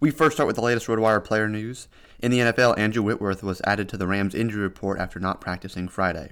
We first start with the latest RotoWire player news. In the NFL, Andrew Whitworth was added to the Rams injury report after not practicing Friday.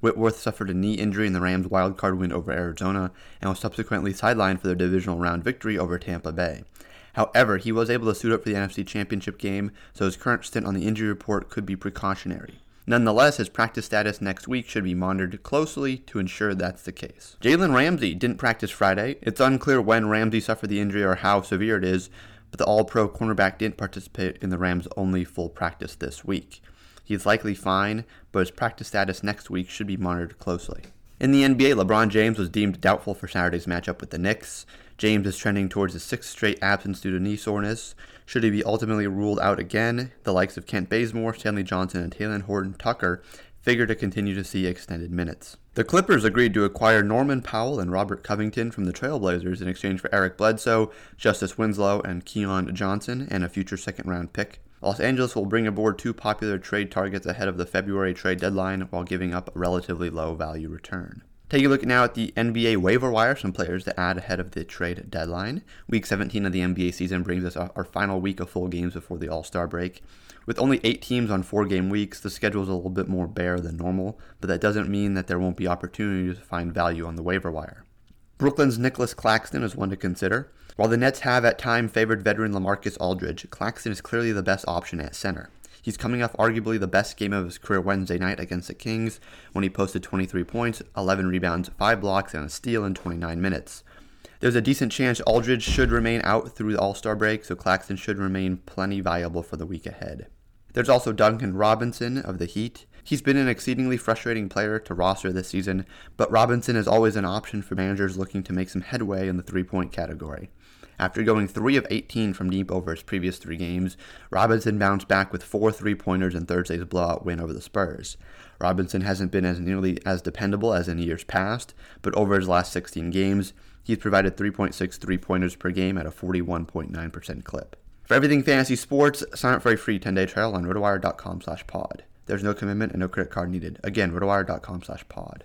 Whitworth suffered a knee injury in the Rams' wildcard win over Arizona and was subsequently sidelined for their divisional round victory over Tampa Bay. However, he was able to suit up for the NFC Championship game, so his current stint on the injury report could be precautionary. Nonetheless, his practice status next week should be monitored closely to ensure that's the case. Jalen Ramsey didn't practice Friday. It's unclear when Ramsey suffered the injury or how severe it is, but the All Pro cornerback didn't participate in the Rams' only full practice this week. He's likely fine, but his practice status next week should be monitored closely. In the NBA, LeBron James was deemed doubtful for Saturday's matchup with the Knicks. James is trending towards his sixth straight absence due to knee soreness. Should he be ultimately ruled out again, the likes of Kent Bazemore, Stanley Johnson, and Talen Horton Tucker figure to continue to see extended minutes. The Clippers agreed to acquire Norman Powell and Robert Covington from the Trailblazers in exchange for Eric Bledsoe, Justice Winslow, and Keon Johnson, and a future second round pick. Los Angeles will bring aboard two popular trade targets ahead of the February trade deadline while giving up a relatively low value return. Taking a look now at the NBA waiver wire, some players to add ahead of the trade deadline. Week 17 of the NBA season brings us our final week of full games before the All Star break. With only eight teams on four game weeks, the schedule is a little bit more bare than normal, but that doesn't mean that there won't be opportunities to find value on the waiver wire. Brooklyn's Nicolas Claxton is one to consider. While the Nets have at time favored veteran LaMarcus Aldridge, Claxton is clearly the best option at center. He's coming off arguably the best game of his career Wednesday night against the Kings when he posted 23 points, 11 rebounds, 5 blocks, and a steal in 29 minutes. There's a decent chance Aldridge should remain out through the All Star break, so Claxton should remain plenty viable for the week ahead. There's also Duncan Robinson of the Heat. He's been an exceedingly frustrating player to roster this season, but Robinson is always an option for managers looking to make some headway in the three point category. After going 3 of 18 from deep over his previous three games, Robinson bounced back with four three pointers in Thursday's blowout win over the Spurs. Robinson hasn't been as nearly as dependable as in years past, but over his last 16 games, he's provided 3.6 three pointers per game at a 41.9% clip. For everything fantasy sports, sign up for a free 10-day trial on rotowire.com slash pod. There's no commitment and no credit card needed. Again, rotowire.com slash pod.